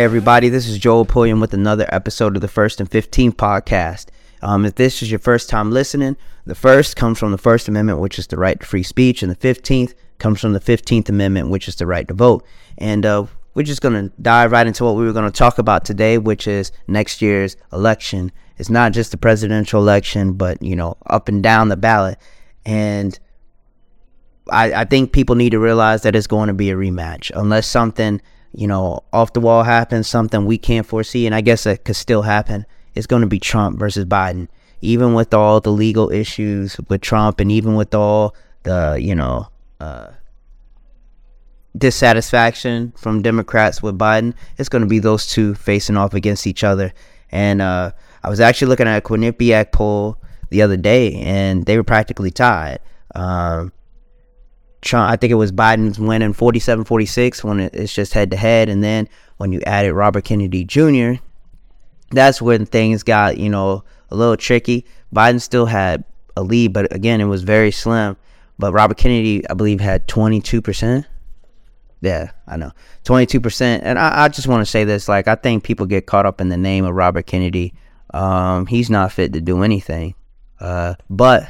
Everybody, this is Joel Pulliam with another episode of the First and 15th podcast. Um, if this is your first time listening, the first comes from the First Amendment, which is the right to free speech, and the 15th comes from the 15th Amendment, which is the right to vote. And uh, we're just going to dive right into what we were going to talk about today, which is next year's election. It's not just the presidential election, but, you know, up and down the ballot. And I, I think people need to realize that it's going to be a rematch unless something you know, off the wall happens, something we can't foresee, and I guess that could still happen. It's going to be Trump versus Biden. Even with all the legal issues with Trump, and even with all the, you know, uh, dissatisfaction from Democrats with Biden, it's going to be those two facing off against each other. And uh, I was actually looking at a Quinnipiac poll the other day, and they were practically tied. Um, Trump, I think it was Biden's winning 47 46 when it's just head to head. And then when you added Robert Kennedy Jr., that's when things got, you know, a little tricky. Biden still had a lead, but again, it was very slim. But Robert Kennedy, I believe, had 22%. Yeah, I know. 22%. And I, I just want to say this like, I think people get caught up in the name of Robert Kennedy. Um, he's not fit to do anything. Uh, but,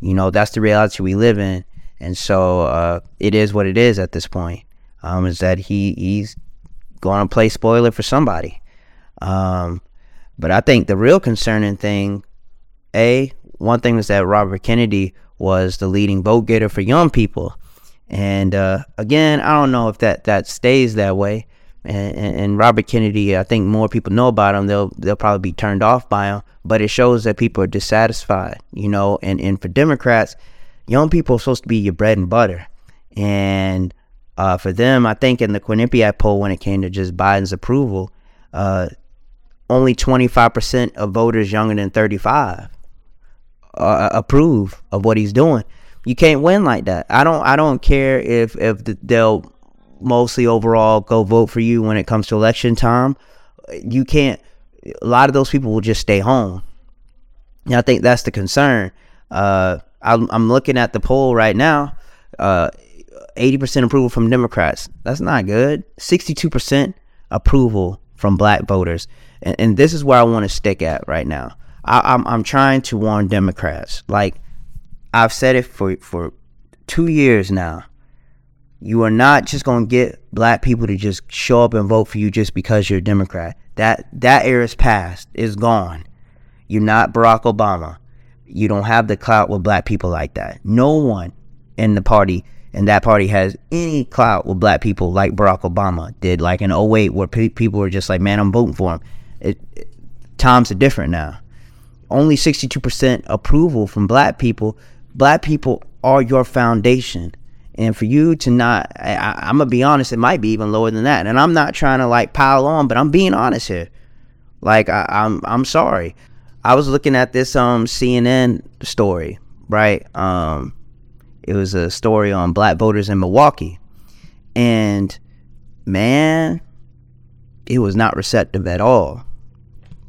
you know, that's the reality we live in and so uh, it is what it is at this point. Um, is that he he's going to play spoiler for somebody. Um, but I think the real concerning thing, a one thing was that Robert Kennedy was the leading vote getter for young people, and uh, again, I don't know if that that stays that way. And, and, Robert Kennedy, I think more people know about him. They'll they'll probably be turned off by him, but it shows that people are dissatisfied, you know. And and for Democrats, young people are supposed to be your bread and butter. And uh, for them, I think in the Quinnipiac poll, when it came to just Biden's approval, uh, only 25% of voters younger than 35 uh, approve of what he's doing. You can't win like that. I don't. I don't care if if they'll mostly overall go vote for you when it comes to election time. You can't. A lot of those people will just stay home. And I think that's the concern. Uh, I'm, I'm looking at the poll right now. Uh, 80% approval from Democrats. That's not good. 62% approval from black voters. And, and this is where I want to stick at right now. I, I'm, I'm trying to warn Democrats. Like, I've said it for, for two years now. You are not just going to get black people to just show up and vote for you just because you're a Democrat. That that era is past. It's gone. You're not Barack Obama. You don't have the clout with black people like that. No one in the party and that party has any clout with black people like Barack Obama did, like in 08, where pe- people were just like, man, I'm voting for him. It, it, times are different now. Only 62% approval from black people. Black people are your foundation. And for you to not, I, am going to be honest, it might be even lower than that. And I'm not trying to like pile on, but I'm being honest here. Like, I, I'm, I'm sorry. I was looking at this um CNN story, right? Um, it was a story on black voters in Milwaukee, and man, it was not receptive at all.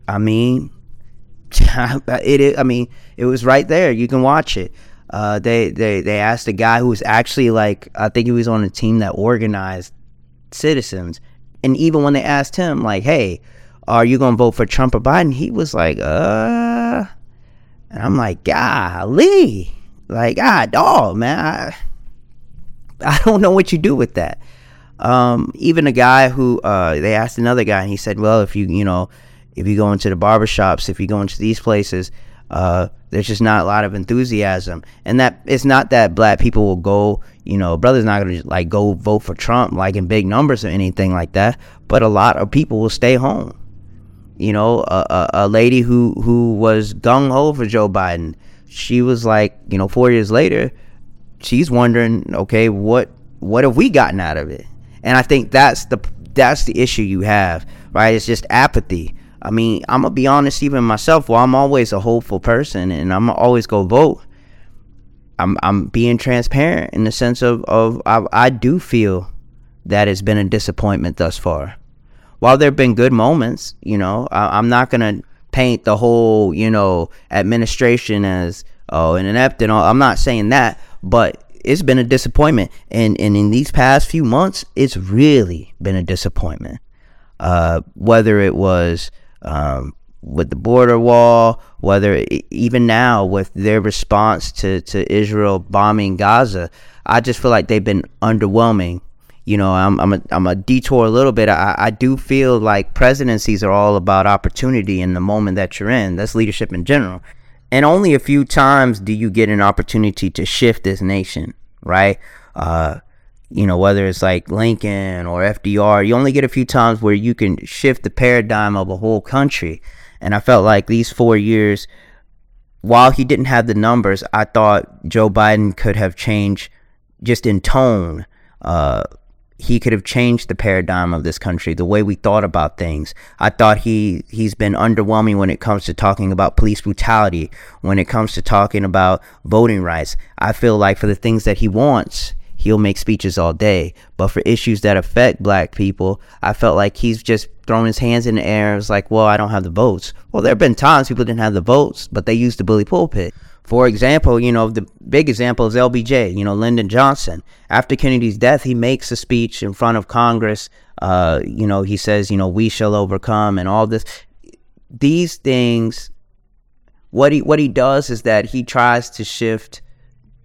I mean, it. I mean, it was right there. You can watch it. Uh, they they they asked a guy who was actually like I think he was on a team that organized citizens, and even when they asked him like, "Hey, are you gonna vote for Trump or Biden? He was like, uh, and I'm like, golly, like, ah, dog, man, I, I don't know what you do with that. Um, even a guy who, uh, they asked another guy, and he said, well, if you, you know, if you go into the barbershops, if you go into these places, uh, there's just not a lot of enthusiasm, and that it's not that black people will go, you know, brother's not gonna like go vote for Trump like in big numbers or anything like that, but a lot of people will stay home you know, a, a, a lady who who was gung ho for Joe Biden. She was like, you know, four years later, she's wondering, okay, what what have we gotten out of it? And I think that's the that's the issue you have, right? It's just apathy. I mean, I'm gonna be honest, even myself. Well, I'm always a hopeful person, and I'm always go vote. I'm I'm being transparent in the sense of of I, I do feel that it's been a disappointment thus far while there have been good moments, you know, I, am not gonna paint the whole, you know, administration as oh an inept and all. I'm not saying that, but it's been a disappointment, and and in these past few months, it's really been a disappointment. uh, whether it was um, with the border wall, whether even now with their response to, to Israel bombing Gaza, I just feel like they've been underwhelming. You know, I'm I'm a, I'm a detour a little bit. I, I do feel like presidencies are all about opportunity in the moment that you're in. That's leadership in general. And only a few times do you get an opportunity to shift this nation, right? Uh, you know, whether it's like Lincoln or FDR, you only get a few times where you can shift the paradigm of a whole country. And I felt like these four years, while he didn't have the numbers, I thought Joe Biden could have changed just in tone. Uh, he could have changed the paradigm of this country, the way we thought about things. I thought he he's been underwhelming when it comes to talking about police brutality, when it comes to talking about voting rights. I feel like for the things that he wants, he'll make speeches all day. But for issues that affect black people, I felt like he's just throwing his hands in the air. It's like, well, I don't have the votes. Well, there have been times people didn't have the votes, but they used the bully pulpit. For example, you know, the big example is LBJ, you know, Lyndon Johnson. After Kennedy's death, he makes a speech in front of Congress. Uh, you know, he says, you know, we shall overcome and all this. These things, what he what he does is that he tries to shift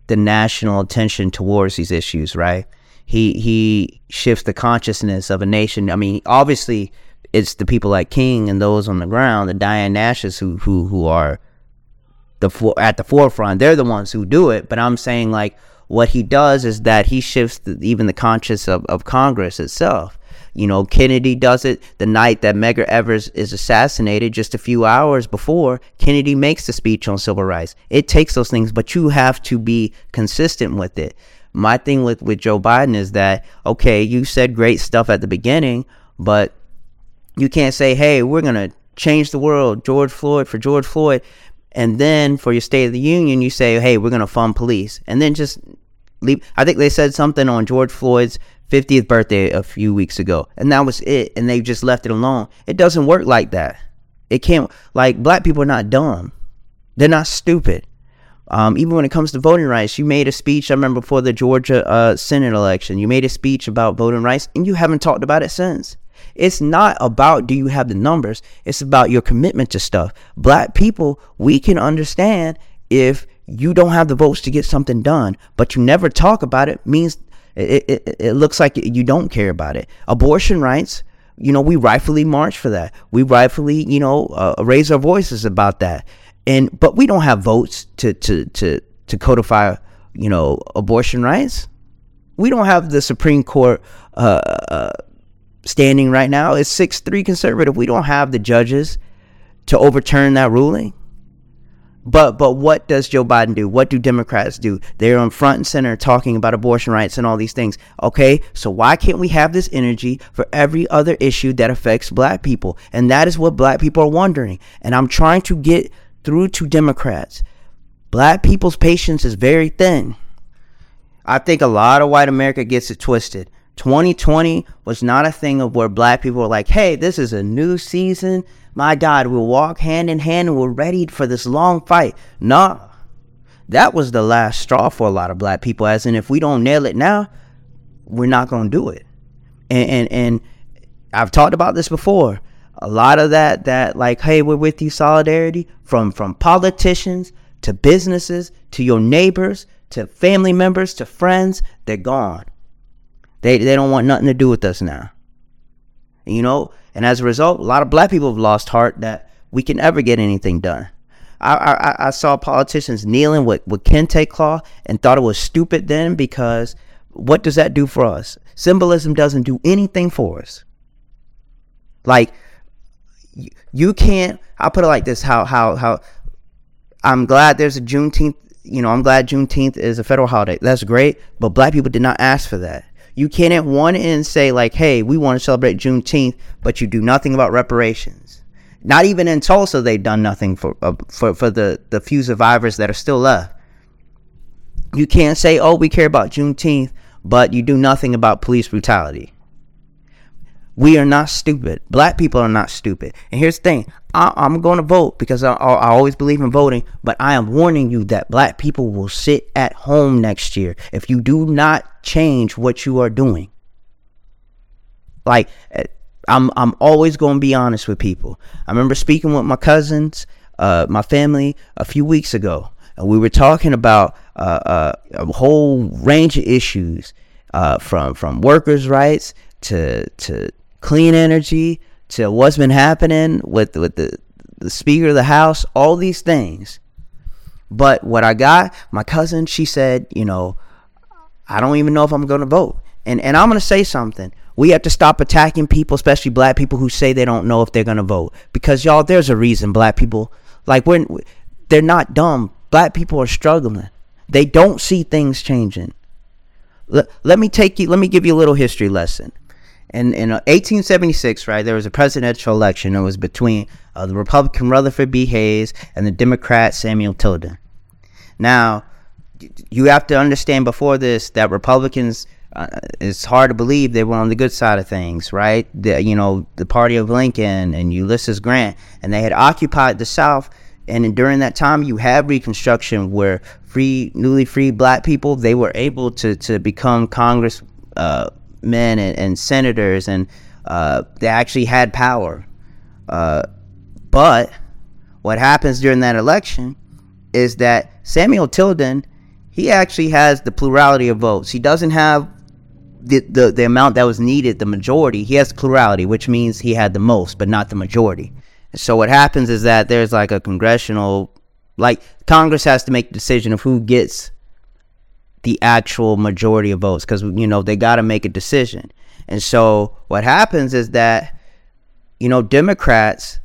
the national attention towards these issues, right? He he shifts the consciousness of a nation. I mean, obviously, it's the people like King and those on the ground, the Diane Nashes, who who who are the for, at the forefront. They're the ones who do it. But I'm saying like what he does is that he shifts the, even the conscience of, of Congress itself. You know, Kennedy does it the night that Medgar Evers is assassinated, just a few hours before. Kennedy makes the speech on civil rights. It takes those things, but you have to be consistent with it. My thing with, with Joe Biden is that, okay, you said great stuff at the beginning, but you can't say, hey, we're going to change the world, George Floyd for George Floyd. And then for your State of the Union, you say, hey, we're going to fund police. And then just leave. I think they said something on George Floyd's 50th birthday a few weeks ago, and that was it. And they just left it alone. It doesn't work like that. It can't. Like black people are not dumb. They're not stupid. Um, even when it comes to voting rights, you made a speech. I remember before the Georgia uh, Senate election, you made a speech about voting rights, and you haven't talked about it since. It's not about do you have the numbers. It's about your commitment to stuff. Black people, we can understand if you don't have the votes to get something done, but you never talk about it means it, it, it looks like you don't care about it. Abortion rights, you know, we rightfully march for that. We rightfully, you know, uh, raise our voices about that. And but we don't have votes to to to to codify, you know, abortion rights. We don't have the Supreme Court uh, uh, standing right now. is six three conservative. We don't have the judges to overturn that ruling. But but what does Joe Biden do? What do Democrats do? They're on front and center talking about abortion rights and all these things. Okay, so why can't we have this energy for every other issue that affects black people? And that is what black people are wondering. And I'm trying to get through to Democrats. Black people's patience is very thin. I think a lot of white America gets it twisted. 2020 was not a thing of where black people were like, hey, this is a new season my God, we'll walk hand in hand and we're ready for this long fight. Nah, that was the last straw for a lot of black people. As in, if we don't nail it now, we're not going to do it. And, and, and I've talked about this before. A lot of that, that like, hey, we're with you, solidarity from from politicians to businesses to your neighbors to family members to friends, they're gone. They they don't want nothing to do with us now. You know, and as a result, a lot of black people have lost heart that we can ever get anything done. I, I, I saw politicians kneeling with, with kente cloth and thought it was stupid then because what does that do for us? Symbolism doesn't do anything for us. Like you, you can't. I'll put it like this: how how how. I'm glad there's a Juneteenth. You know, I'm glad Juneteenth is a federal holiday. That's great, but black people did not ask for that. You can't at one end say like, "Hey, we want to celebrate Juneteenth," but you do nothing about reparations. Not even in Tulsa, they've done nothing for uh, for for the the few survivors that are still left. You can't say, "Oh, we care about Juneteenth," but you do nothing about police brutality. We are not stupid. Black people are not stupid. And here's the thing I, am going to vote because I, I, always believe in voting, but I am warning you that black people will sit at home next year if you do not change what you are doing. Like, I'm I'm always going to be honest with people. I remember speaking with my cousins, uh, my family a few weeks ago, and we were talking about uh, uh, a whole range of issues, uh, from from workers' rights to to clean energy to what's been happening with with the the Speaker of the House, all these things. But what I got, my cousin, she said, you know, I don't even know if I'm going to vote. And and I'm going to say something. We have to stop attacking people, especially black people who say they don't know if they're going to vote. Because y'all, there's a reason black people like when they're not dumb. Black people are struggling. They don't see things changing. Let, let me take you let me give you a little history lesson. In in 1876, right, there was a presidential election. It was between uh, the Republican Rutherford B. Hayes and the Democrat Samuel Tilden. Now, you have to understand before this that Republicans uh, it's hard to believe they were on the good side of things, right? The, you know, the party of Lincoln and Ulysses Grant, and they had occupied the South. And during that time, you had Reconstruction, where free, newly freed black people they were able to to become Congress uh, men and, and, senators, and uh, they actually had power. Uh, but what happens during that election is that Samuel Tilden he actually has the plurality of votes. He doesn't have the, the, the amount that was needed, the majority, he has plurality, which means he had the most, but not the majority. So what happens is that there's like a congressional, like Congress has to make the decision of who gets the actual majority of votes because you know they got to make a decision. And so what happens is that you know Democrats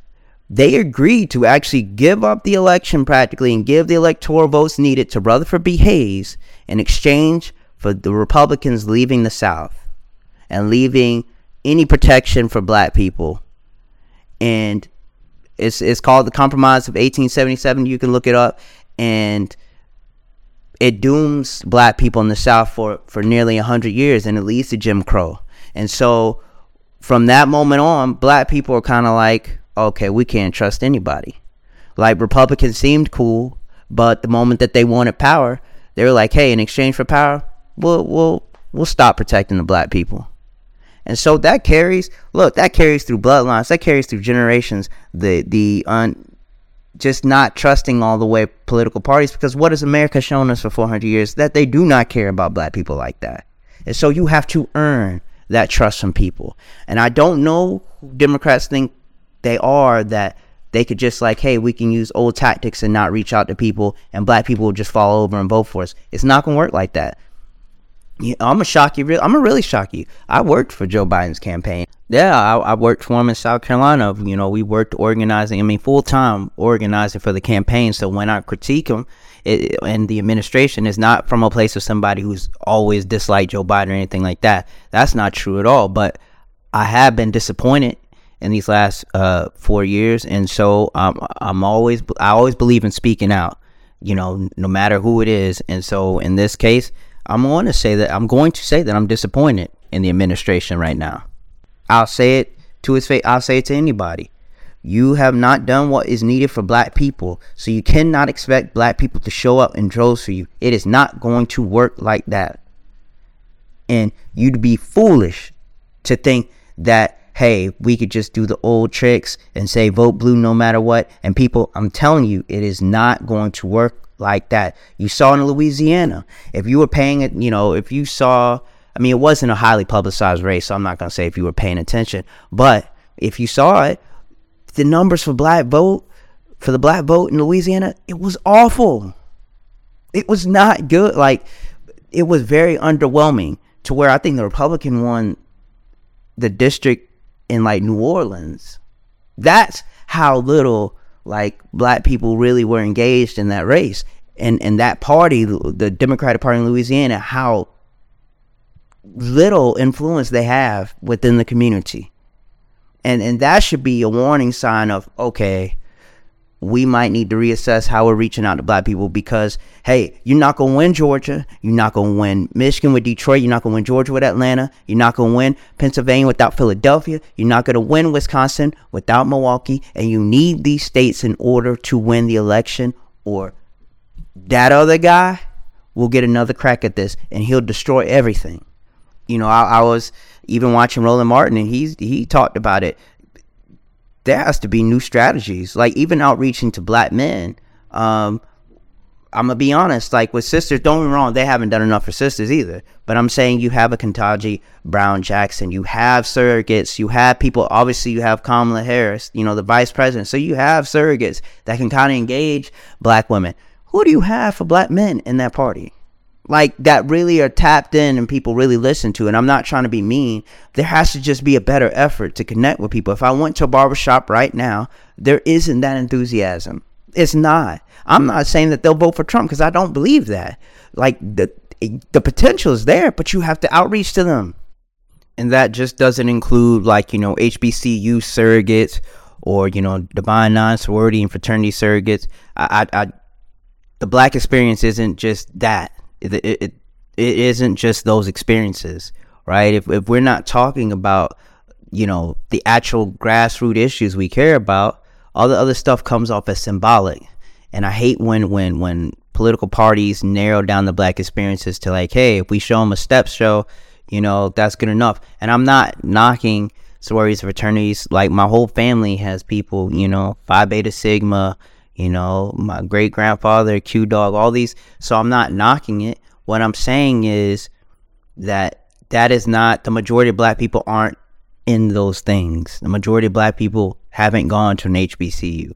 they agreed to actually give up the election practically and give the electoral votes needed to Rutherford B. Hayes in exchange for the Republicans leaving the South and leaving any protection for black people. And it's it's called the Compromise of 1877. You can look it up, and it dooms black people in the South for for nearly hundred years, and it leads to Jim Crow. And so, from that moment on, black people are kind of like, okay, we can't trust anybody. Like Republicans seemed cool, but the moment that they wanted power, they were like, hey, in exchange for power, we'll we'll we'll stop protecting the black people. And so that carries look, that carries through bloodlines, that carries through generations, the the un just not trusting all the way political parties because what has America shown us for 400 years that they do not care about black people like that. And so you have to earn that trust from people. And I don't know Democrats think they are that they could just like, hey, we can use old tactics and not reach out to people and black people will just fall over and vote for us. It's not gonna work like that. Yeah, I'm gonna shock you. I'm gonna really shock you. I worked for Joe Biden's campaign. Yeah, I, I, worked for him in South Carolina. You know, we worked organizing. I mean, full time organizing for the campaign. So when I critique him, it, and the administration is not from a place of somebody who's always disliked Joe Biden or anything like that. That's not true at all. But I have been disappointed in these last uh, four years, and so um, I'm always I always believe in speaking out. You know, no matter who it is. And so in this case, I'm going to say that I'm going to say that I'm disappointed in the administration right now. I'll say it to his face. I'll say it to anybody. You have not done what is needed for black people, so you cannot expect black people to show up in droves for you. It is not going to work like that. And you'd be foolish to think that hey, we could just do the old tricks and say vote blue no matter what. And people, I'm telling you, it is not going to work like that. You saw in Louisiana. If you were paying it, you know, if you saw, I mean, it wasn't a highly publicized race, so I'm not going to say if you were paying attention, but if you saw it, the numbers for black vote, for the black vote in Louisiana, it was awful. It was not good. Like, it was very underwhelming to where I think the Republican won the district in like New Orleans. That's how little like black people really were engaged in that race and and that party the democratic party in louisiana how little influence they have within the community. And and that should be a warning sign of okay we might need to reassess how we're reaching out to black people because hey you're not going to win georgia you're not going to win michigan with detroit you're not going to win georgia with atlanta you're not going to win pennsylvania without philadelphia you're not going to win wisconsin without milwaukee and you need these states in order to win the election or that other guy will get another crack at this and he'll destroy everything you know i, I was even watching Roland Martin, and he's he talked about it. There has to be new strategies, like even outreaching to black men. Um, I'm gonna be honest, like with sisters, don't get me wrong, they haven't done enough for sisters either. But I'm saying you have a Ketanji Brown Jackson, you have surrogates, you have people. Obviously, you have Kamala Harris, you know, the vice president. So you have surrogates that can kind of engage black women. Who do you have for black men in that party? Like that really are tapped in and people really listen to. And I'm not trying to be mean. There has to just be a better effort to connect with people. If I went to a barbershop right now, there isn't that enthusiasm. It's not. I'm not saying that they'll vote for Trump because I don't believe that. Like the the potential is there, but you have to outreach to them. And that just doesn't include like, you know, HBCU surrogates or, you know, Divine Nine sorority and fraternity surrogates. I, I, I, the black experience isn't just that. It, it, it, isn't just those experiences, right? If, if we're not talking about, you know, the actual grassroots issues we care about, all the other stuff comes off as symbolic. And I hate when when when political parties narrow down the black experiences to like, hey, if we show them a step show, you know, that's good enough. And I'm not knocking sororities, fraternities. Like my whole family has people, you know, Phi Beta Sigma, you know, my great grandfather, Q Dog, all these. So I'm not knocking it. What I'm saying is that that is not the majority of black people aren't in those things. The majority of black people haven't gone to an HBCU.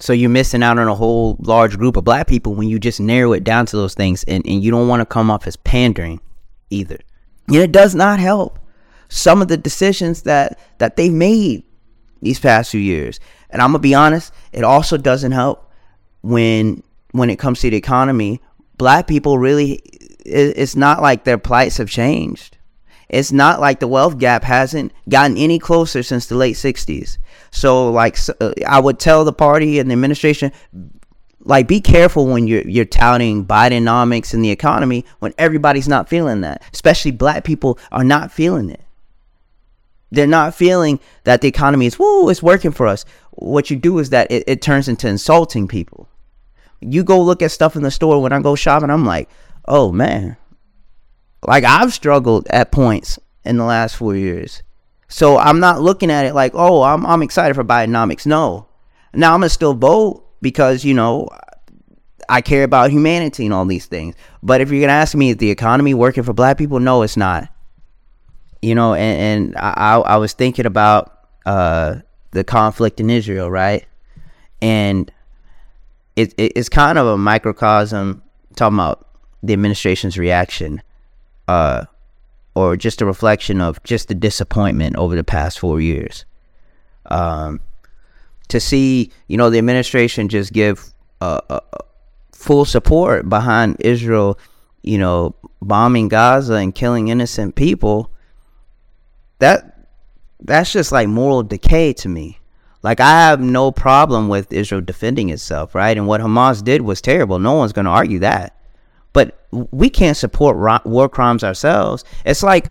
So you're missing out on a whole large group of black people when you just narrow it down to those things and, and you don't want to come off as pandering either. And it does not help some of the decisions that, that they've made these past few years. And I'm gonna be honest, it also doesn't help when when it comes to the economy. Black people really it's not like their plights have changed. It's not like the wealth gap hasn't gotten any closer since the late 60s. So like uh, I would tell the party and the administration like be careful when you're you're touting Bidenomics and the economy when everybody's not feeling that. Especially black people are not feeling it. They're not feeling that the economy is woo, it's working for us. What you do is that it, it turns into insulting people. You go look at stuff in the store when I go shopping, I'm like, oh man. Like I've struggled at points in the last four years. So I'm not looking at it like, oh, I'm I'm excited for Bidenomics. No. Now I'm gonna still vote because, you know, I care about humanity and all these things. But if you're gonna ask me, is the economy working for black people? No, it's not. You know, and, and I I was thinking about uh the conflict in Israel, right? And it, it it's kind of a microcosm talking about the administration's reaction. Uh or just a reflection of just the disappointment over the past four years. Um, to see, you know, the administration just give uh, uh, full support behind Israel, you know, bombing Gaza and killing innocent people, that that's just like moral decay to me. Like I have no problem with Israel defending itself, right? And what Hamas did was terrible. No one's going to argue that but we can't support war crimes ourselves. It's like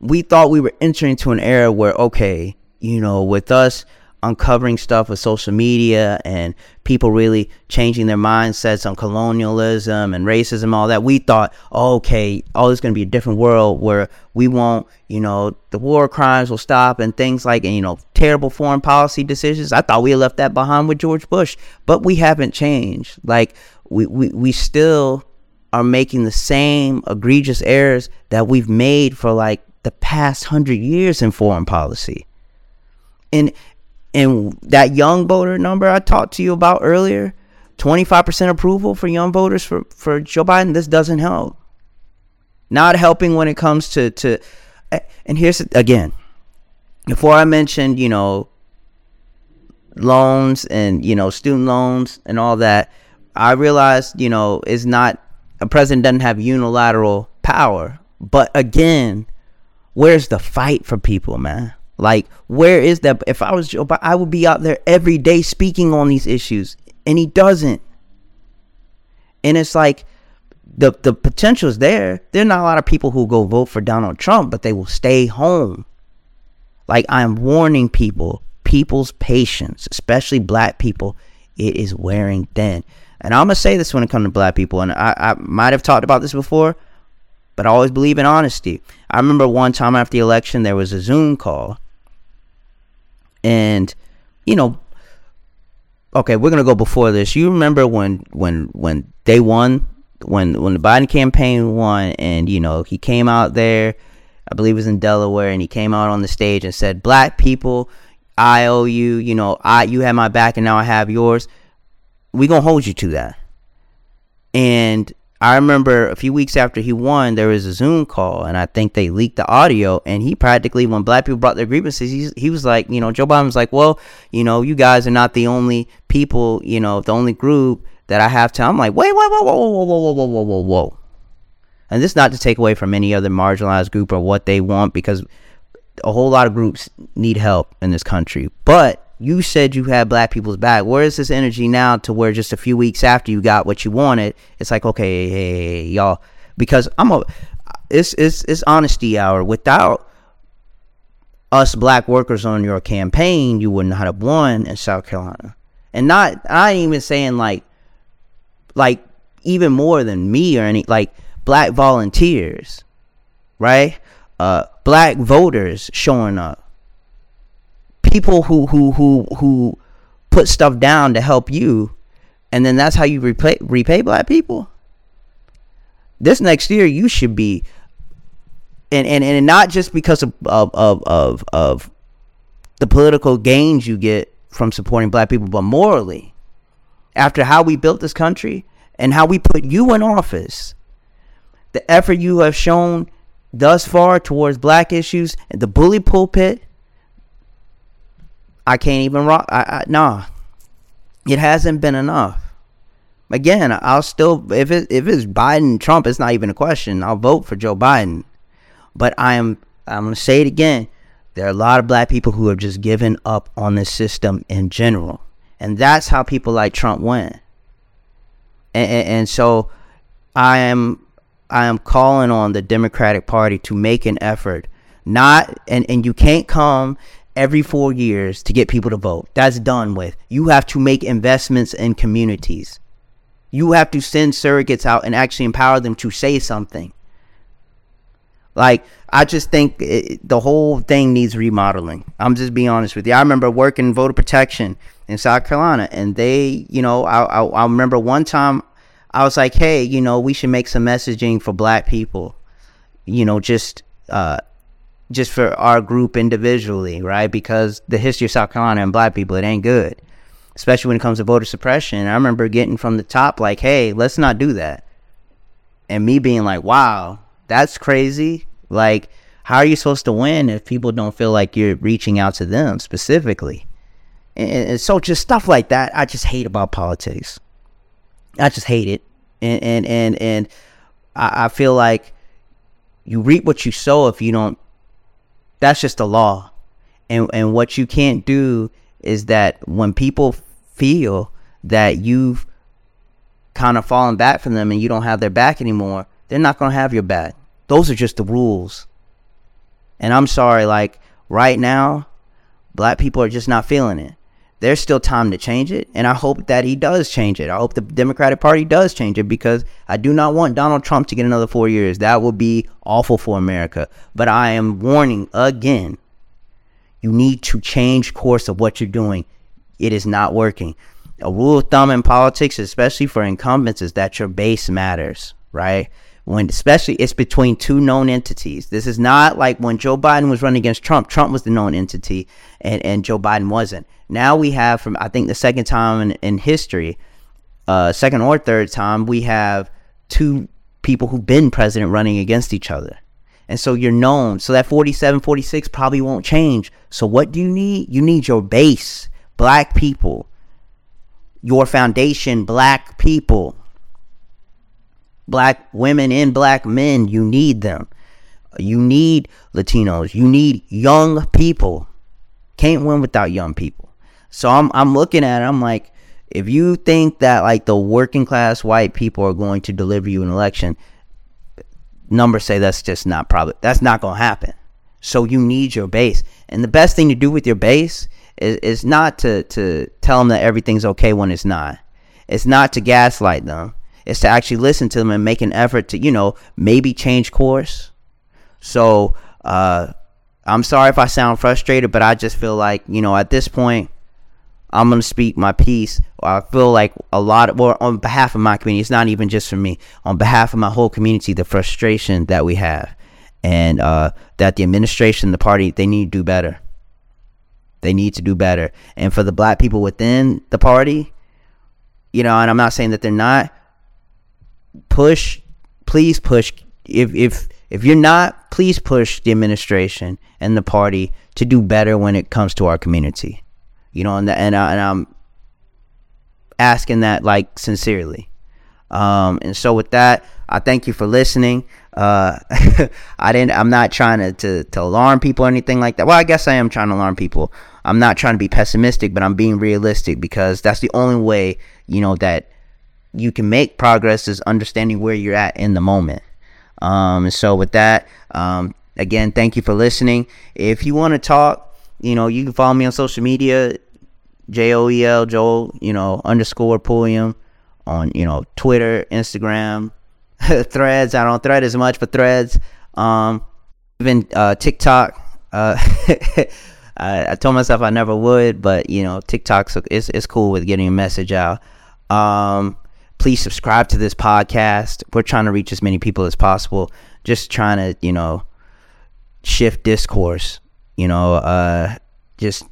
we thought we were entering into an era where, okay, you know, with us uncovering stuff with social media and people really changing their mindsets on colonialism and racism, all that, we thought, oh, okay, oh, it's going to be a different world where we won't, you know, the war crimes will stop and things like, and, you know, terrible foreign policy decisions. I thought we left that behind with George Bush, but we haven't changed. Like, we, we, we still are making the same egregious errors that we've made for like the past hundred years in foreign policy. And and that young voter number I talked to you about earlier, 25% approval for young voters for, for Joe Biden, this doesn't help. Not helping when it comes to, to and here's again, before I mentioned, you know, loans and, you know, student loans and all that, I realized, you know, is not a president doesn't have unilateral power. But again, where's the fight for people, man? Like, where is that? If I was Joe Biden, I would be out there every day speaking on these issues, and he doesn't. And it's like the the potential is there. There are not a lot of people who go vote for Donald Trump, but they will stay home. Like I'm warning people, people's patience, especially black people, it is wearing thin. And I'm gonna say this when it comes to black people, and I, I might have talked about this before. but I always believe in honesty. I remember one time after the election, there was a Zoom call, and you know, okay, we're gonna go before this. You remember when when when they won, when when the Biden campaign won, and you know he came out there, I believe it was in Delaware, and he came out on the stage and said, "Black people, I owe you. You know, I you had my back, and now I have yours. We gonna hold you to that." And I remember a few weeks after he won, there was a Zoom call, and I think they leaked the audio. And he practically, when black people brought their grievances, he, he was like, you know, Joe Biden was like, well, you know, you guys are not the only people, you know, the only group that I have to. I'm like, wait, wait, whoa, whoa, whoa, whoa, whoa, whoa, whoa, whoa, whoa. And this not to take away from any other marginalized group or what they want, because a whole lot of groups need help in this country. But you said you had black people's back. Where is this energy now to where just a few weeks after you got what you wanted, it's like, okay, hey, y'all, because I'm a, it's, it's, it's honesty hour. Without us black workers on your campaign, you would not have won in South Carolina. And not, I ain't even saying like, like even more than me or any, like black volunteers, right? Uh, black voters showing up people who who who who put stuff down to help you, and then that's how you repay repay black people. This next year, you should be, and and, and not just because of of of of, of the political gains you get from supporting black people, but morally, after how we built this country and how we put you in office, the effort you have shown thus far towards black issues and the bully pulpit I can't even rock. I, I nah, it hasn't been enough. Again, I'll still if it if it's Biden Trump, it's not even a question. I'll vote for Joe Biden. But I am I'm gonna say it again. There are a lot of black people who have just given up on the system in general, and that's how people like Trump win. And, and, and so, I am I am calling on the Democratic Party to make an effort. Not and and you can't come every four years to get people to vote. That's done with. You have to make investments in communities. You have to send surrogates out and actually empower them to say something. Like, I just think it, the whole thing needs remodeling. I'm just being honest with you. I remember working voter protection in South Carolina, and they, you know, I, I, I remember one time I was like, hey, you know, we should make some messaging for black people. You know, just uh, just for our group individually, right? Because the history of South Carolina and black people, it ain't good. Especially when it comes to voter suppression. I remember getting from the top, like, hey, let's not do that. And me being like, wow, that's crazy. Like, how are you supposed to win if people don't feel like you're reaching out to them specifically? And, and so just stuff like that, I just hate about politics. I just hate it. And and and, and I, I feel like you reap what you sow if you don't that's just the law. And and what you can't do is that when people feel that you've kind of fallen back from them and you don't have their back anymore, they're not going to have your back. Those are just the rules. And I'm sorry, like right now, black people are just not feeling it. There's still time to change it, and I hope that he does change it. I hope the Democratic Party does change it because I do not want Donald Trump to get another four years. That would be awful for America. But I am warning again you need to change course of what you're doing. It is not working. A rule of thumb in politics, especially for incumbents, is that your base matters, right? When especially it's between two known entities. This is not like when Joe Biden was running against Trump. Trump was the known entity and, and Joe Biden wasn't. Now we have from I think the second time in, in history, uh, second or third time, we have two people who've been president running against each other. And so you're known. So that 47, 46 probably won't change. So what do you need? You need your base, black people. Your foundation, black people black women and black men. You need them. You need Latinos. You need young people. Can't win without young people. So I'm I'm looking at it. I'm like, if you think that like the working class white people are going to deliver you an election, numbers say that's just not probably that's not gonna happen. So you need your base. And the best thing to do with your base is, is not to, to tell them that everything's okay when it's not. It's not to gaslight them is to actually listen to them and make an effort to, you know, maybe change course. So, uh, I'm sorry if I sound frustrated, but I just feel like, you know, at this point, I'm going to speak my piece. I feel like a lot of, well, on behalf of my community, it's not even just for me, on behalf of my whole community, the frustration that we have and uh, that the administration, the party, they need to do better. They need to do better. And for the black people within the party, you know, and I'm not saying that they're not, push, please push. If, if, if you're not, please push the administration and the party to do better when it comes to our community. You know, and, the, and, I, and I'm asking that like sincerely. Um, and so with that, I thank you for listening. Uh, I didn't. I'm not trying to, to to alarm people or anything like that. Well, I guess I am trying to alarm people. I'm not trying to be pessimistic, but I'm being realistic because that's the only way you know that you can make progress is understanding where you're at in the moment. Um, so with that, um, again, thank you for listening. If you want to talk, you know, you can follow me on social media, J O E L Joel, you know, underscore Pulliam on you know Twitter, Instagram, Threads. I don't thread as much, but Threads. Um, even uh, TikTok. Uh, I, I, told myself I never would, but you know TikTok's it's it's cool with getting a message out. Um, please subscribe to this podcast. We're trying to reach as many people as possible. Just trying to you know shift discourse. You know, uh, just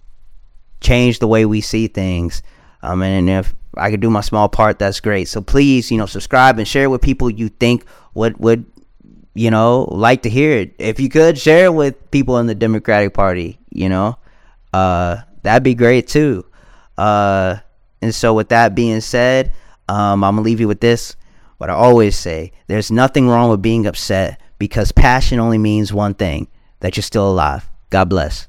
change the way we see things. Um, and if I could do my small part, that's great. So please, you know, subscribe and share with people you think would would you know like to hear it. If you could share it with people in the Democratic Party, you know, uh, that'd be great too. Uh, and so with that being said, um, I'm gonna leave you with this. What I always say: there's nothing wrong with being upset because passion only means one thing: that you're still alive. God bless.